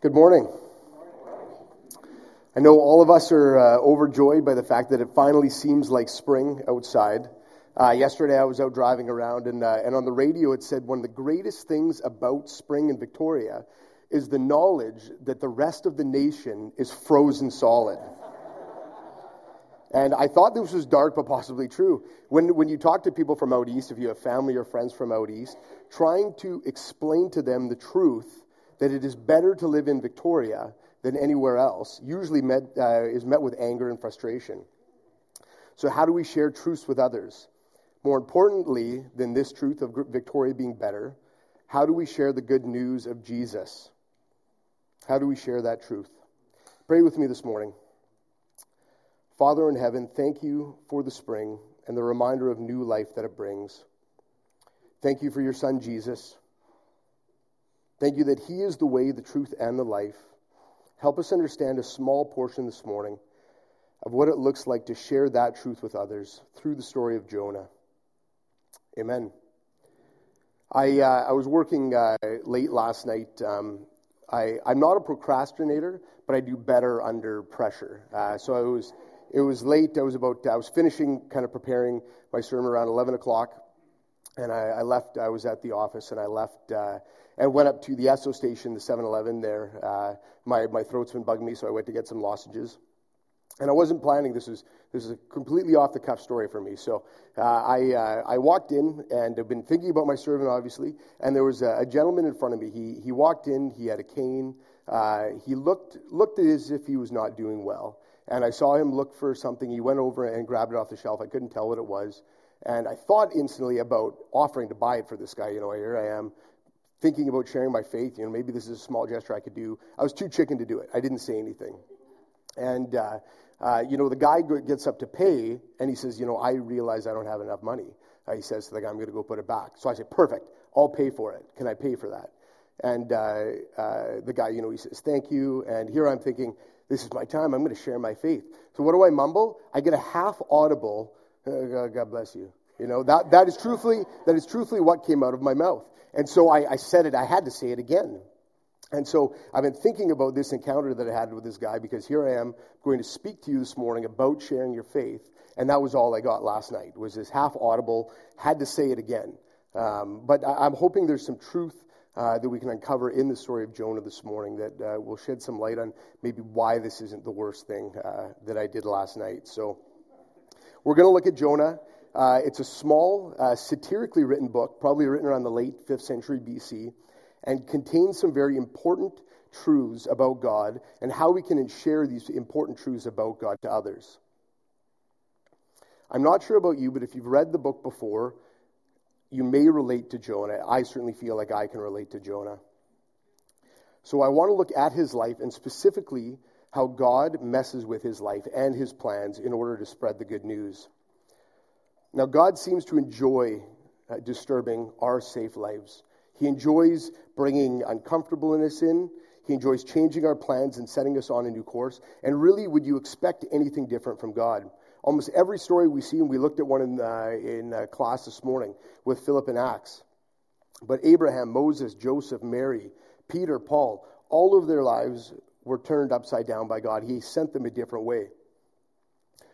Good morning. I know all of us are uh, overjoyed by the fact that it finally seems like spring outside. Uh, yesterday I was out driving around, and, uh, and on the radio it said one of the greatest things about spring in Victoria is the knowledge that the rest of the nation is frozen solid. And I thought this was dark, but possibly true. When, when you talk to people from out east, if you have family or friends from out east, trying to explain to them the truth that it is better to live in Victoria than anywhere else usually met, uh, is met with anger and frustration. So, how do we share truths with others? More importantly than this truth of Victoria being better, how do we share the good news of Jesus? How do we share that truth? Pray with me this morning. Father in heaven, thank you for the spring and the reminder of new life that it brings. Thank you for your son, Jesus. Thank you that He is the way, the truth, and the life. Help us understand a small portion this morning of what it looks like to share that truth with others through the story of Jonah. Amen. I, uh, I was working uh, late last night. Um, I, I'm not a procrastinator, but I do better under pressure. Uh, so I was, it was late. I was about, I was finishing kind of preparing my sermon around 11 o'clock, and I, I left. I was at the office, and I left uh, and went up to the Esso station, the 7-Eleven there. Uh, my, my throat's been bugging me, so I went to get some lozenges. And I wasn't planning. This is this is a completely off the cuff story for me. So uh, I uh, I walked in and I've been thinking about my servant obviously. And there was a, a gentleman in front of me. He he walked in. He had a cane. Uh, he looked looked as if he was not doing well. And I saw him look for something. He went over and grabbed it off the shelf. I couldn't tell what it was. And I thought instantly about offering to buy it for this guy. You know, here I am thinking about sharing my faith. You know, maybe this is a small gesture I could do. I was too chicken to do it. I didn't say anything. And, uh, uh, you know, the guy gets up to pay, and he says, you know, I realize I don't have enough money. Uh, he says to the guy, I'm going to go put it back. So I say, perfect. I'll pay for it. Can I pay for that? And uh, uh, the guy, you know, he says, thank you. And here I'm thinking, this is my time. I'm going to share my faith. So what do I mumble? I get a half audible, uh, God bless you. You know, that, that is truthfully, that is truthfully what came out of my mouth. And so I, I said it, I had to say it again. And so I've been thinking about this encounter that I had with this guy because here I am going to speak to you this morning about sharing your faith. And that was all I got last night was this half audible, had to say it again. Um, but I, am hoping there's some truth uh, that we can uncover in the story of Jonah this morning that uh, will shed some light on maybe why this isn't the worst thing uh, that I did last night. So we're going to look at Jonah. Uh, it's a small, uh, satirically written book, probably written around the late 5th century BC, and contains some very important truths about God and how we can share these important truths about God to others. I'm not sure about you, but if you've read the book before, you may relate to Jonah. I certainly feel like I can relate to Jonah. So I want to look at his life and specifically how God messes with his life and his plans in order to spread the good news. Now, God seems to enjoy uh, disturbing our safe lives. He enjoys bringing uncomfortableness in. He enjoys changing our plans and setting us on a new course. And really, would you expect anything different from God? Almost every story we see, and we looked at one in, uh, in uh, class this morning with Philip and Acts. But Abraham, Moses, Joseph, Mary, Peter, Paul, all of their lives were turned upside down by God. He sent them a different way.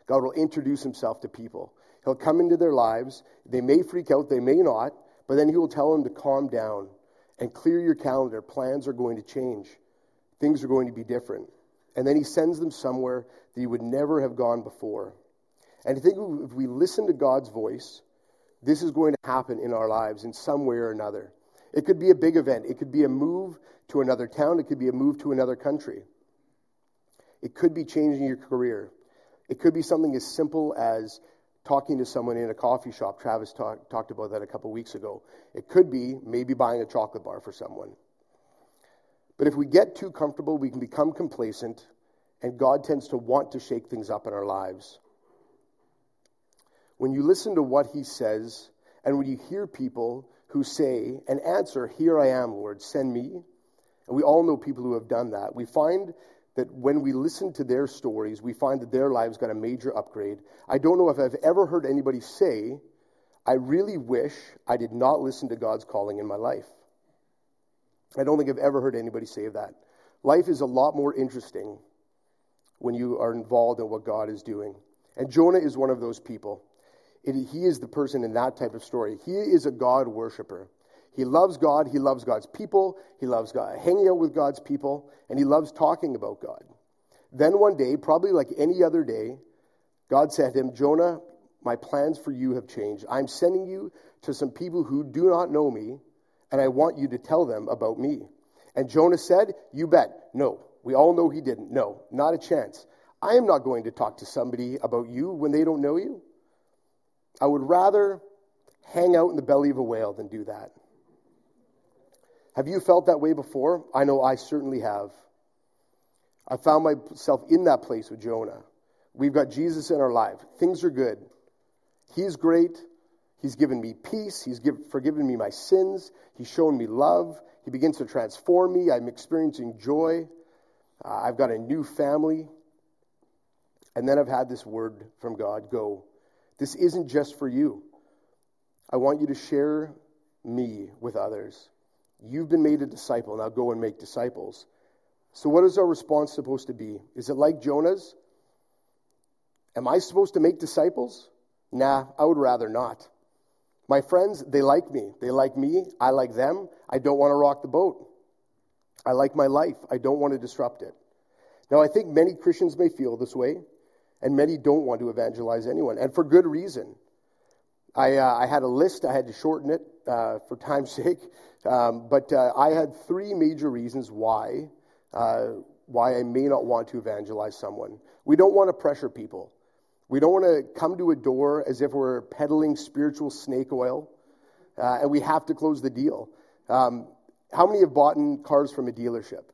God will introduce himself to people. He'll come into their lives. They may freak out, they may not, but then he will tell them to calm down and clear your calendar. Plans are going to change, things are going to be different. And then he sends them somewhere that you would never have gone before. And I think if we listen to God's voice, this is going to happen in our lives in some way or another. It could be a big event, it could be a move to another town, it could be a move to another country. It could be changing your career. It could be something as simple as talking to someone in a coffee shop. Travis talk, talked about that a couple weeks ago. It could be maybe buying a chocolate bar for someone. But if we get too comfortable, we can become complacent, and God tends to want to shake things up in our lives. When you listen to what He says, and when you hear people who say and answer, Here I am, Lord, send me, and we all know people who have done that, we find that when we listen to their stories, we find that their lives got a major upgrade. I don't know if I've ever heard anybody say, I really wish I did not listen to God's calling in my life. I don't think I've ever heard anybody say that. life is a lot more interesting when you are involved in what God is doing. And Jonah is one of those people. It, he is the person in that type of story. He is a God worshiper. He loves God. He loves God's people. He loves God, hanging out with God's people, and he loves talking about God. Then one day, probably like any other day, God said to him, Jonah, my plans for you have changed. I'm sending you to some people who do not know me, and I want you to tell them about me. And Jonah said, You bet. No. We all know he didn't. No, not a chance. I am not going to talk to somebody about you when they don't know you. I would rather hang out in the belly of a whale than do that. Have you felt that way before? I know I certainly have. I found myself in that place with Jonah. We've got Jesus in our life. Things are good. He's great. He's given me peace. He's give, forgiven me my sins. He's shown me love. He begins to transform me. I'm experiencing joy. Uh, I've got a new family. And then I've had this word from God go, this isn't just for you. I want you to share me with others. You've been made a disciple. Now go and make disciples. So, what is our response supposed to be? Is it like Jonah's? Am I supposed to make disciples? Nah, I would rather not. My friends, they like me. They like me. I like them. I don't want to rock the boat. I like my life. I don't want to disrupt it. Now, I think many Christians may feel this way, and many don't want to evangelize anyone, and for good reason. I, uh, I had a list, I had to shorten it uh, for time's sake, um, but uh, I had three major reasons why, uh, why I may not want to evangelize someone. We don't want to pressure people. We don't want to come to a door as if we're peddling spiritual snake oil, uh, and we have to close the deal. Um, how many have bought cars from a dealership?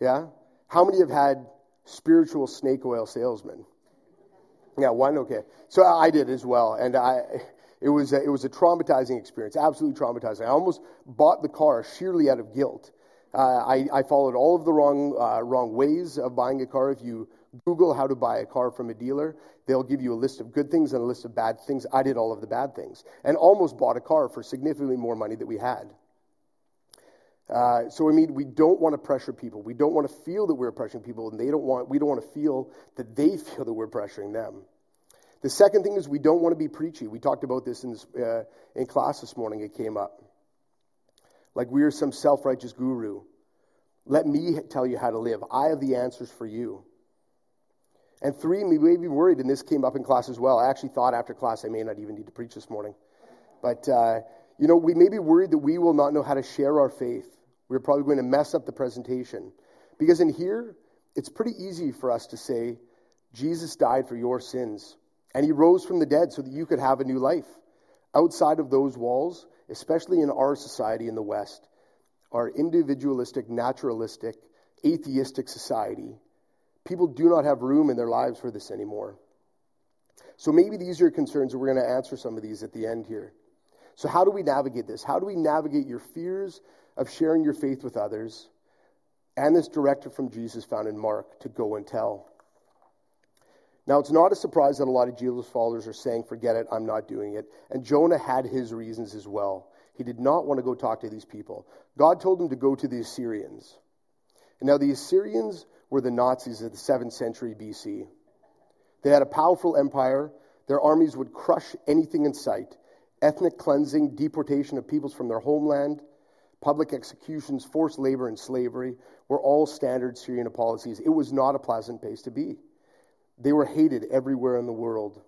Yeah? How many have had spiritual snake oil salesmen? Yeah, one. Okay, so I did as well, and I it was a, it was a traumatizing experience, absolutely traumatizing. I almost bought the car sheerly out of guilt. Uh, I, I, followed all of the wrong uh, wrong ways of buying a car. If you Google how to buy a car from a dealer, they'll give you a list of good things and a list of bad things. I did all of the bad things, and almost bought a car for significantly more money that we had. Uh, so I mean, we don't want to pressure people. We don't want to feel that we're pressuring people, and they don't want. We don't want to feel that they feel that we're pressuring them. The second thing is we don't want to be preachy. We talked about this in, this, uh, in class this morning. It came up. Like we are some self righteous guru. Let me tell you how to live. I have the answers for you. And three, we may be worried, and this came up in class as well. I actually thought after class I may not even need to preach this morning. But, uh, you know, we may be worried that we will not know how to share our faith. We're probably going to mess up the presentation. Because in here, it's pretty easy for us to say, Jesus died for your sins, and he rose from the dead so that you could have a new life. Outside of those walls, especially in our society in the West, our individualistic, naturalistic, atheistic society, people do not have room in their lives for this anymore. So maybe these are concerns, and we're going to answer some of these at the end here. So, how do we navigate this? How do we navigate your fears of sharing your faith with others and this directive from Jesus found in Mark to go and tell. Now, it's not a surprise that a lot of Jesus followers are saying, Forget it, I'm not doing it. And Jonah had his reasons as well. He did not want to go talk to these people. God told him to go to the Assyrians. And now, the Assyrians were the Nazis of the 7th century BC. They had a powerful empire. Their armies would crush anything in sight ethnic cleansing, deportation of peoples from their homeland, Public executions, forced labor, and slavery were all standard Assyrian policies. It was not a pleasant place to be. They were hated everywhere in the world.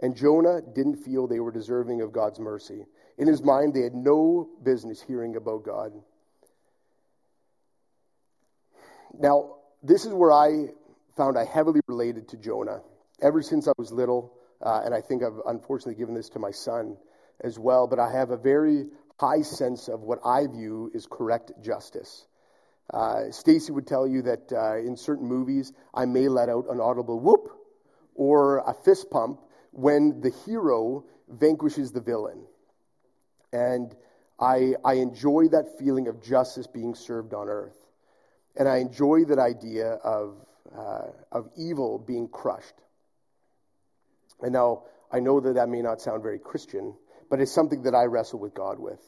And Jonah didn't feel they were deserving of God's mercy. In his mind, they had no business hearing about God. Now, this is where I found I heavily related to Jonah. Ever since I was little, uh, and I think I've unfortunately given this to my son as well, but I have a very high sense of what I view is correct justice. Uh, Stacy would tell you that uh, in certain movies, I may let out an audible whoop or a fist pump when the hero vanquishes the villain. And I, I enjoy that feeling of justice being served on earth. And I enjoy that idea of, uh, of evil being crushed. And now, I know that that may not sound very Christian, but it's something that I wrestle with God with.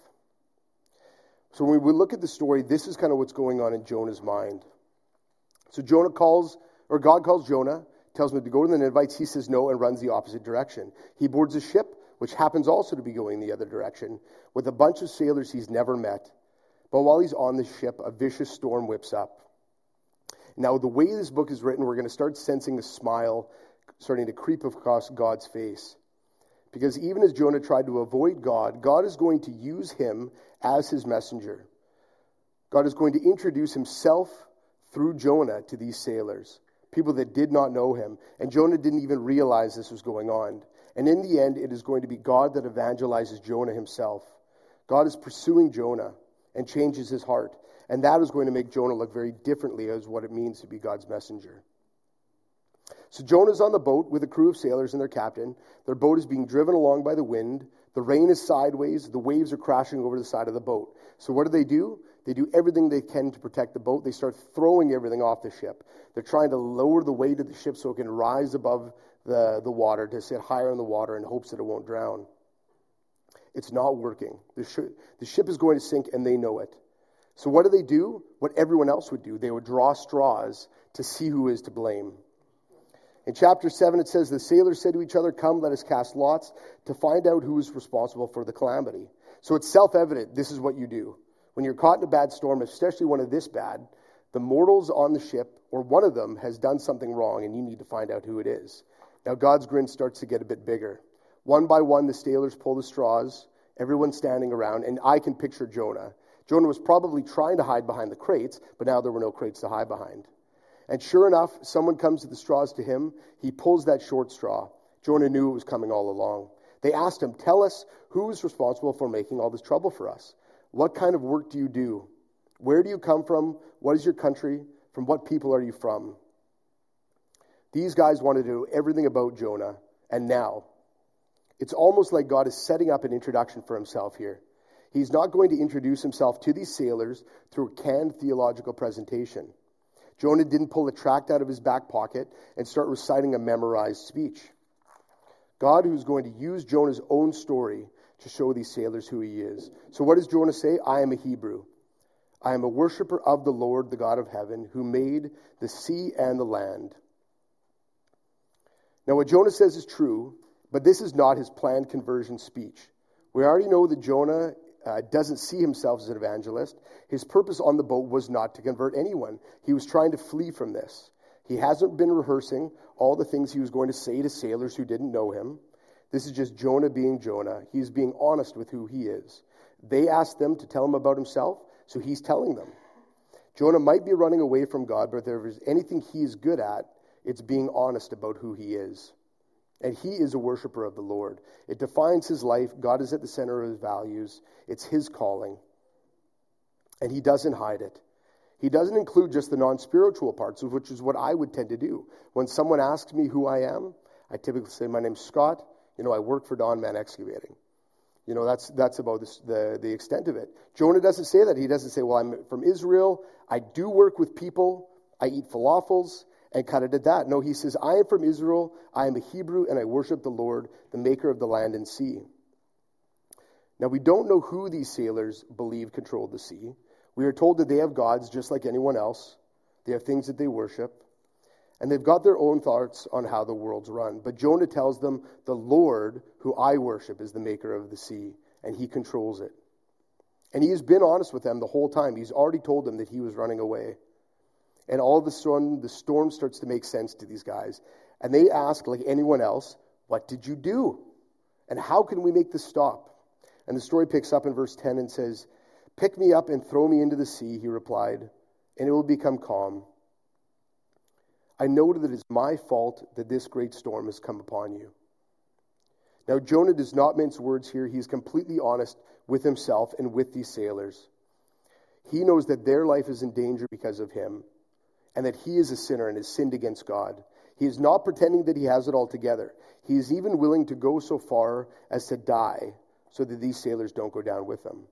So when we look at the story, this is kind of what's going on in Jonah's mind. So Jonah calls, or God calls Jonah, tells him to go to the Ninevites. He says no and runs the opposite direction. He boards a ship, which happens also to be going the other direction, with a bunch of sailors he's never met. But while he's on the ship, a vicious storm whips up. Now, the way this book is written, we're going to start sensing a smile starting to creep across God's face. Because even as Jonah tried to avoid God, God is going to use him as his messenger. God is going to introduce himself through Jonah to these sailors, people that did not know him. And Jonah didn't even realize this was going on. And in the end, it is going to be God that evangelizes Jonah himself. God is pursuing Jonah and changes his heart. And that is going to make Jonah look very differently as what it means to be God's messenger. So Jonah's on the boat with a crew of sailors and their captain. Their boat is being driven along by the wind. The rain is sideways. The waves are crashing over the side of the boat. So what do they do? They do everything they can to protect the boat. They start throwing everything off the ship. They're trying to lower the weight of the ship so it can rise above the, the water, to sit higher in the water in hopes that it won't drown. It's not working. The, sh- the ship is going to sink, and they know it. So what do they do? What everyone else would do. They would draw straws to see who is to blame. In chapter 7, it says, The sailors said to each other, Come, let us cast lots to find out who is responsible for the calamity. So it's self evident this is what you do. When you're caught in a bad storm, especially one of this bad, the mortals on the ship, or one of them, has done something wrong, and you need to find out who it is. Now, God's grin starts to get a bit bigger. One by one, the sailors pull the straws, everyone standing around, and I can picture Jonah. Jonah was probably trying to hide behind the crates, but now there were no crates to hide behind. And sure enough, someone comes to the straws to him. He pulls that short straw. Jonah knew it was coming all along. They asked him, Tell us who is responsible for making all this trouble for us? What kind of work do you do? Where do you come from? What is your country? From what people are you from? These guys wanted to know everything about Jonah, and now it's almost like God is setting up an introduction for himself here. He's not going to introduce himself to these sailors through a canned theological presentation. Jonah didn't pull a tract out of his back pocket and start reciting a memorized speech. God, who's going to use Jonah's own story to show these sailors who he is. So, what does Jonah say? I am a Hebrew. I am a worshiper of the Lord, the God of heaven, who made the sea and the land. Now, what Jonah says is true, but this is not his planned conversion speech. We already know that Jonah uh, doesn't see himself as an evangelist. His purpose on the boat was not to convert anyone, he was trying to flee from this. He hasn't been rehearsing all the things he was going to say to sailors who didn't know him. This is just Jonah being Jonah. He's being honest with who he is. They asked them to tell him about himself, so he's telling them. Jonah might be running away from God, but if there is anything he's good at, it's being honest about who he is. And he is a worshiper of the Lord. It defines his life. God is at the center of his values. It's his calling. And he doesn't hide it. He doesn't include just the non spiritual parts, which is what I would tend to do. When someone asks me who I am, I typically say, My name's Scott. You know, I work for Don Man Excavating. You know, that's, that's about the, the extent of it. Jonah doesn't say that. He doesn't say, Well, I'm from Israel. I do work with people. I eat falafels and cut it at that. No, he says, I am from Israel, I am a Hebrew, and I worship the Lord, the maker of the land and sea. Now, we don't know who these sailors believe controlled the sea. We are told that they have gods just like anyone else, they have things that they worship, and they've got their own thoughts on how the world's run. But Jonah tells them, The Lord, who I worship, is the maker of the sea, and he controls it. And he has been honest with them the whole time. He's already told them that he was running away. And all of a sudden, the storm starts to make sense to these guys. And they ask, like anyone else, What did you do? And how can we make this stop? And the story picks up in verse 10 and says, Pick me up and throw me into the sea, he replied, and it will become calm. I know that it is my fault that this great storm has come upon you. Now, Jonah does not mince words here. He is completely honest with himself and with these sailors. He knows that their life is in danger because of him and that he is a sinner and has sinned against God. He is not pretending that he has it all together. He is even willing to go so far as to die so that these sailors don't go down with him.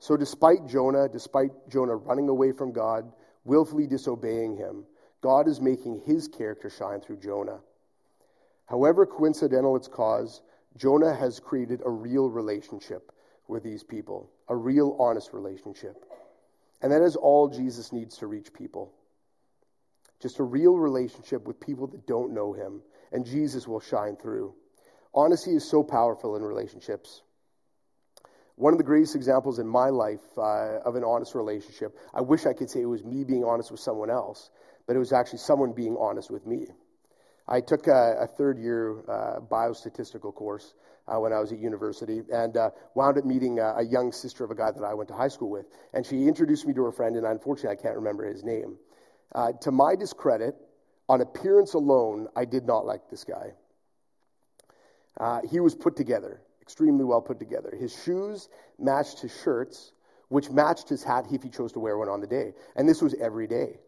So, despite Jonah, despite Jonah running away from God, willfully disobeying him, God is making his character shine through Jonah. However coincidental its cause, Jonah has created a real relationship with these people, a real, honest relationship. And that is all Jesus needs to reach people. Just a real relationship with people that don't know him, and Jesus will shine through. Honesty is so powerful in relationships. One of the greatest examples in my life uh, of an honest relationship, I wish I could say it was me being honest with someone else, but it was actually someone being honest with me. I took a, a third year uh, biostatistical course uh, when I was at university and uh, wound up meeting a, a, young sister of a guy that I went to high school with. And she introduced me to her friend, and unfortunately, I can't remember his name. Uh, to my discredit, on appearance alone, I did not like this guy. Uh, he was put together, extremely well put together. His shoes matched his shirts, which matched his hat if he chose to wear one on the day. And this was every day.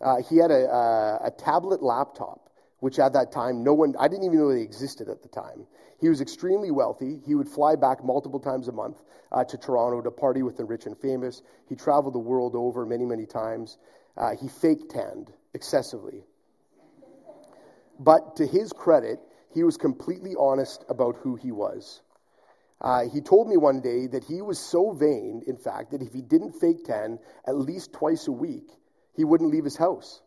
Uh, he had a, a, a tablet laptop which at that time no one I didn't even know they existed at the time. He was extremely wealthy. He would fly back multiple times a month uh, to Toronto to party with the rich and famous. He traveled the world over many, many times. Uh, he fake tanned excessively. But to his credit, he was completely honest about who he was. Uh, he told me one day that he was so vain, in fact, that if he didn't fake tan at least twice a week, he wouldn't leave his house.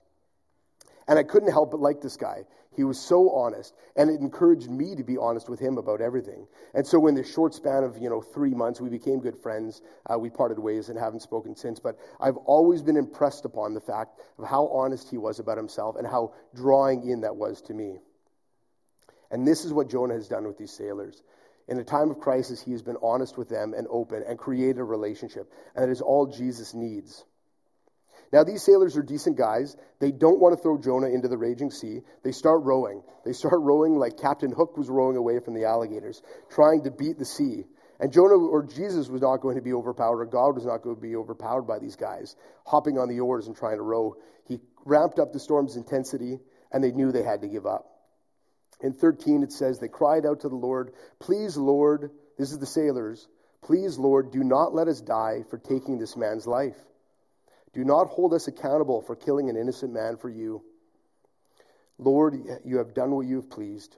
And I couldn't help but like this guy. He was so honest, and it encouraged me to be honest with him about everything. And so, in the short span of you know three months, we became good friends. Uh, we parted ways and haven't spoken since. But I've always been impressed upon the fact of how honest he was about himself and how drawing in that was to me. And this is what Jonah has done with these sailors. In a time of crisis, he has been honest with them and open and created a relationship. And that is all Jesus needs. Now, these sailors are decent guys. They don't want to throw Jonah into the raging sea. They start rowing. They start rowing like Captain Hook was rowing away from the alligators, trying to beat the sea. And Jonah or Jesus was not going to be overpowered, or God was not going to be overpowered by these guys, hopping on the oars and trying to row. He ramped up the storm's intensity, and they knew they had to give up. In 13, it says, They cried out to the Lord, Please, Lord, this is the sailors, please, Lord, do not let us die for taking this man's life. Do not hold us accountable for killing an innocent man for you. Lord, you have done what you have pleased.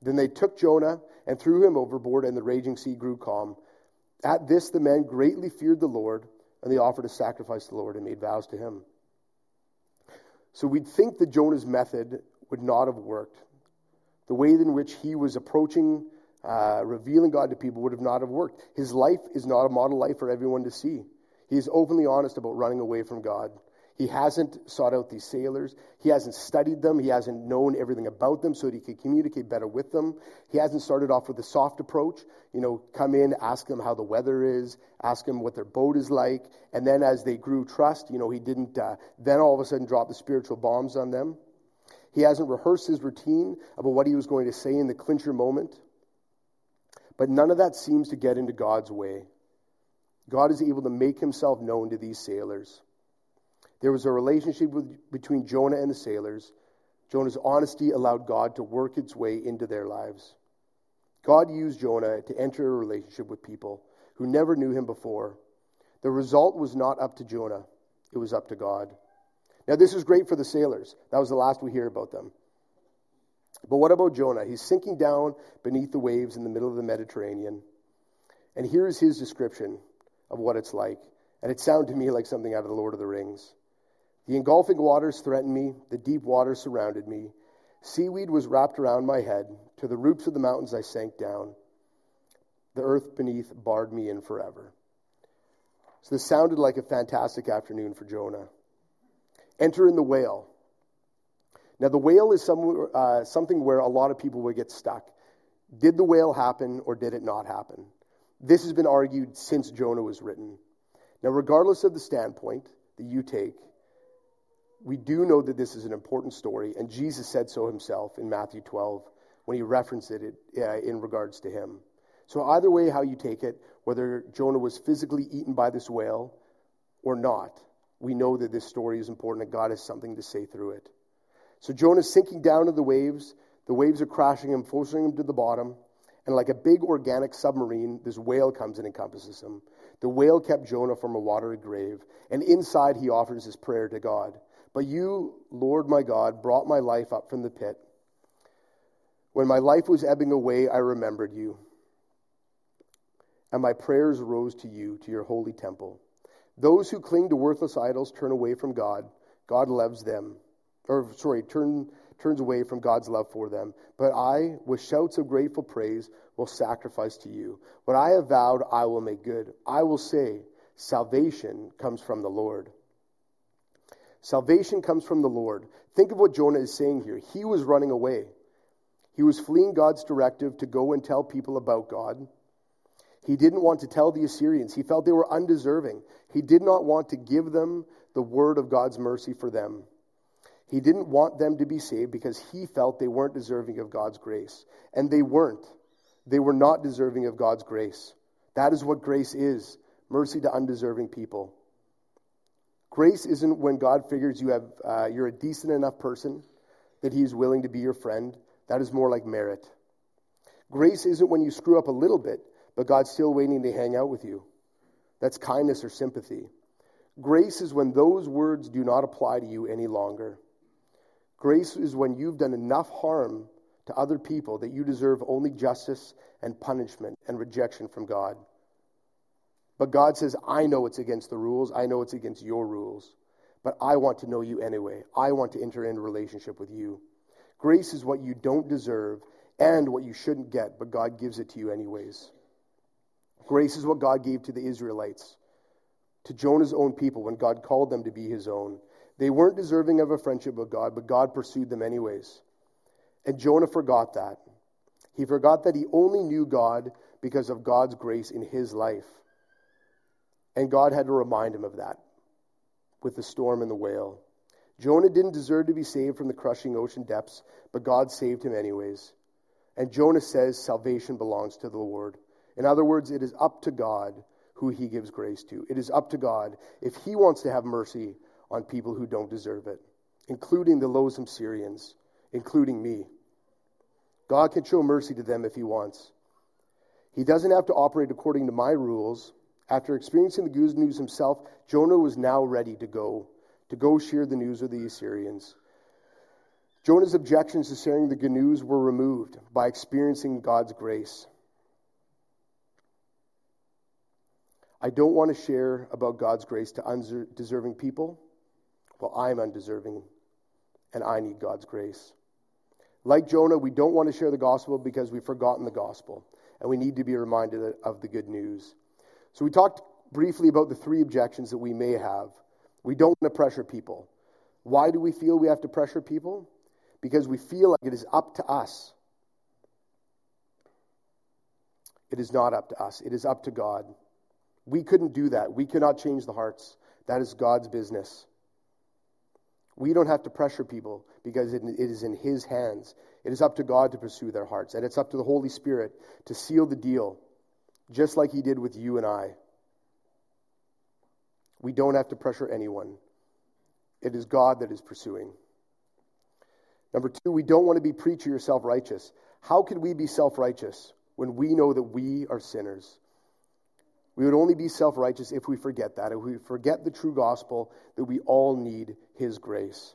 Then they took Jonah and threw him overboard, and the raging sea grew calm. At this, the men greatly feared the Lord, and they offered a sacrifice to the Lord and made vows to him. So we'd think that Jonah's method would not have worked. The way in which he was approaching, uh, revealing God to people would have not have worked. His life is not a model life for everyone to see. He's openly honest about running away from God. He hasn't sought out these sailors. He hasn't studied them. He hasn't known everything about them so that he could communicate better with them. He hasn't started off with a soft approach. You know, come in, ask them how the weather is, ask them what their boat is like. And then as they grew trust, you know, he didn't uh, then all of a sudden drop the spiritual bombs on them. He hasn't rehearsed his routine about what he was going to say in the clincher moment. But none of that seems to get into God's way. God is able to make himself known to these sailors. There was a relationship with, between Jonah and the sailors. Jonah's honesty allowed God to work its way into their lives. God used Jonah to enter a relationship with people who never knew him before. The result was not up to Jonah, it was up to God. Now, this is great for the sailors. That was the last we hear about them. But what about Jonah? He's sinking down beneath the waves in the middle of the Mediterranean. And here's his description of what it's like. And it sounded to me like something out of The Lord of the Rings. The engulfing waters threatened me, the deep waters surrounded me. Seaweed was wrapped around my head. To the roots of the mountains I sank down. The earth beneath barred me in forever. So this sounded like a fantastic afternoon for Jonah. Enter in the whale. Now, the whale is some, uh, something where a lot of people would get stuck. Did the whale happen or did it not happen? This has been argued since Jonah was written. Now, regardless of the standpoint that you take, we do know that this is an important story, and Jesus said so himself in Matthew 12 when he referenced it uh, in regards to him. So, either way, how you take it, whether Jonah was physically eaten by this whale or not, we know that this story is important and God has something to say through it. So, Jonah's sinking down to the waves. The waves are crashing him, forcing him to the bottom. And like a big organic submarine, this whale comes and encompasses him. The whale kept Jonah from a watery grave, and inside he offers his prayer to God. But you, Lord my God, brought my life up from the pit. When my life was ebbing away, I remembered you. and my prayers rose to you, to your holy temple. Those who cling to worthless idols turn away from God. God loves them. Or, sorry, turn, turns away from God's love for them. But I, with shouts of grateful praise, will sacrifice to you. What I have vowed, I will make good. I will say, Salvation comes from the Lord. Salvation comes from the Lord. Think of what Jonah is saying here. He was running away. He was fleeing God's directive to go and tell people about God. He didn't want to tell the Assyrians. He felt they were undeserving. He did not want to give them the word of God's mercy for them. He didn't want them to be saved because he felt they weren't deserving of God's grace. And they weren't. They were not deserving of God's grace. That is what grace is mercy to undeserving people. Grace isn't when God figures you have, uh, you're a decent enough person that he's willing to be your friend. That is more like merit. Grace isn't when you screw up a little bit but God's still waiting to hang out with you. That's kindness or sympathy. Grace is when those words do not apply to you any longer. Grace is when you've done enough harm to other people that you deserve only justice and punishment and rejection from God. But God says, I know it's against the rules. I know it's against your rules. But I want to know you anyway. I want to enter into relationship with you. Grace is what you don't deserve and what you shouldn't get, but God gives it to you anyways. Grace is what God gave to the Israelites, to Jonah's own people when God called them to be his own. They weren't deserving of a friendship with God, but God pursued them anyways. And Jonah forgot that. He forgot that he only knew God because of God's grace in his life. And God had to remind him of that with the storm and the whale. Jonah didn't deserve to be saved from the crushing ocean depths, but God saved him anyways. And Jonah says salvation belongs to the Lord. In other words, it is up to God who he gives grace to. It is up to God if he wants to have mercy on people who don't deserve it, including the loathsome Assyrians, including me. God can show mercy to them if he wants. He doesn't have to operate according to my rules. After experiencing the good news himself, Jonah was now ready to go, to go share the news with the Assyrians. Jonah's objections to sharing the good news were removed by experiencing God's grace. I don't want to share about God's grace to undeserving people. Well, I'm undeserving, and I need God's grace. Like Jonah, we don't want to share the gospel because we've forgotten the gospel, and we need to be reminded of the good news. So, we talked briefly about the three objections that we may have. We don't want to pressure people. Why do we feel we have to pressure people? Because we feel like it is up to us. It is not up to us, it is up to God. We couldn't do that. We cannot change the hearts. That is God's business. We don't have to pressure people because it, it is in His hands. It is up to God to pursue their hearts, and it's up to the Holy Spirit to seal the deal, just like He did with you and I. We don't have to pressure anyone. It is God that is pursuing. Number two, we don't want to be preachy or self righteous. How can we be self righteous when we know that we are sinners? We would only be self righteous if we forget that, if we forget the true gospel that we all need His grace.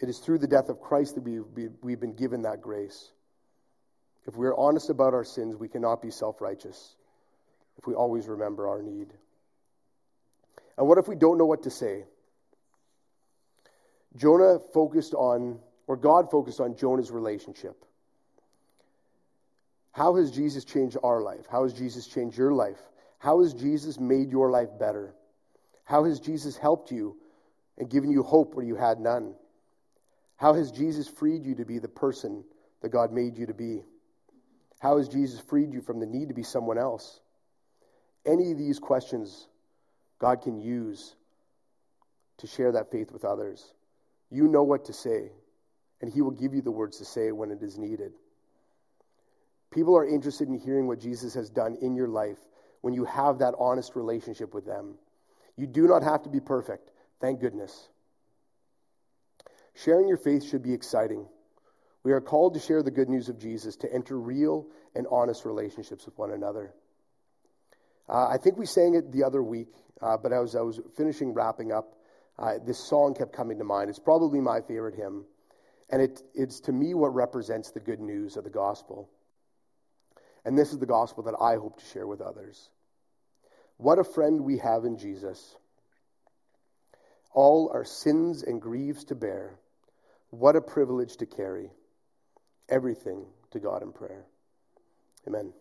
It is through the death of Christ that we've, we've been given that grace. If we are honest about our sins, we cannot be self righteous if we always remember our need. And what if we don't know what to say? Jonah focused on, or God focused on Jonah's relationship. How has Jesus changed our life? How has Jesus changed your life? How has Jesus made your life better? How has Jesus helped you and given you hope where you had none? How has Jesus freed you to be the person that God made you to be? How has Jesus freed you from the need to be someone else? Any of these questions God can use to share that faith with others. You know what to say, and He will give you the words to say when it is needed. People are interested in hearing what Jesus has done in your life when you have that honest relationship with them. You do not have to be perfect, thank goodness. Sharing your faith should be exciting. We are called to share the good news of Jesus, to enter real and honest relationships with one another. Uh, I think we sang it the other week, uh, but as I was finishing wrapping up, uh, this song kept coming to mind. It's probably my favorite hymn, and it, it's to me what represents the good news of the gospel. And this is the gospel that I hope to share with others. What a friend we have in Jesus. All our sins and griefs to bear. What a privilege to carry everything to God in prayer. Amen.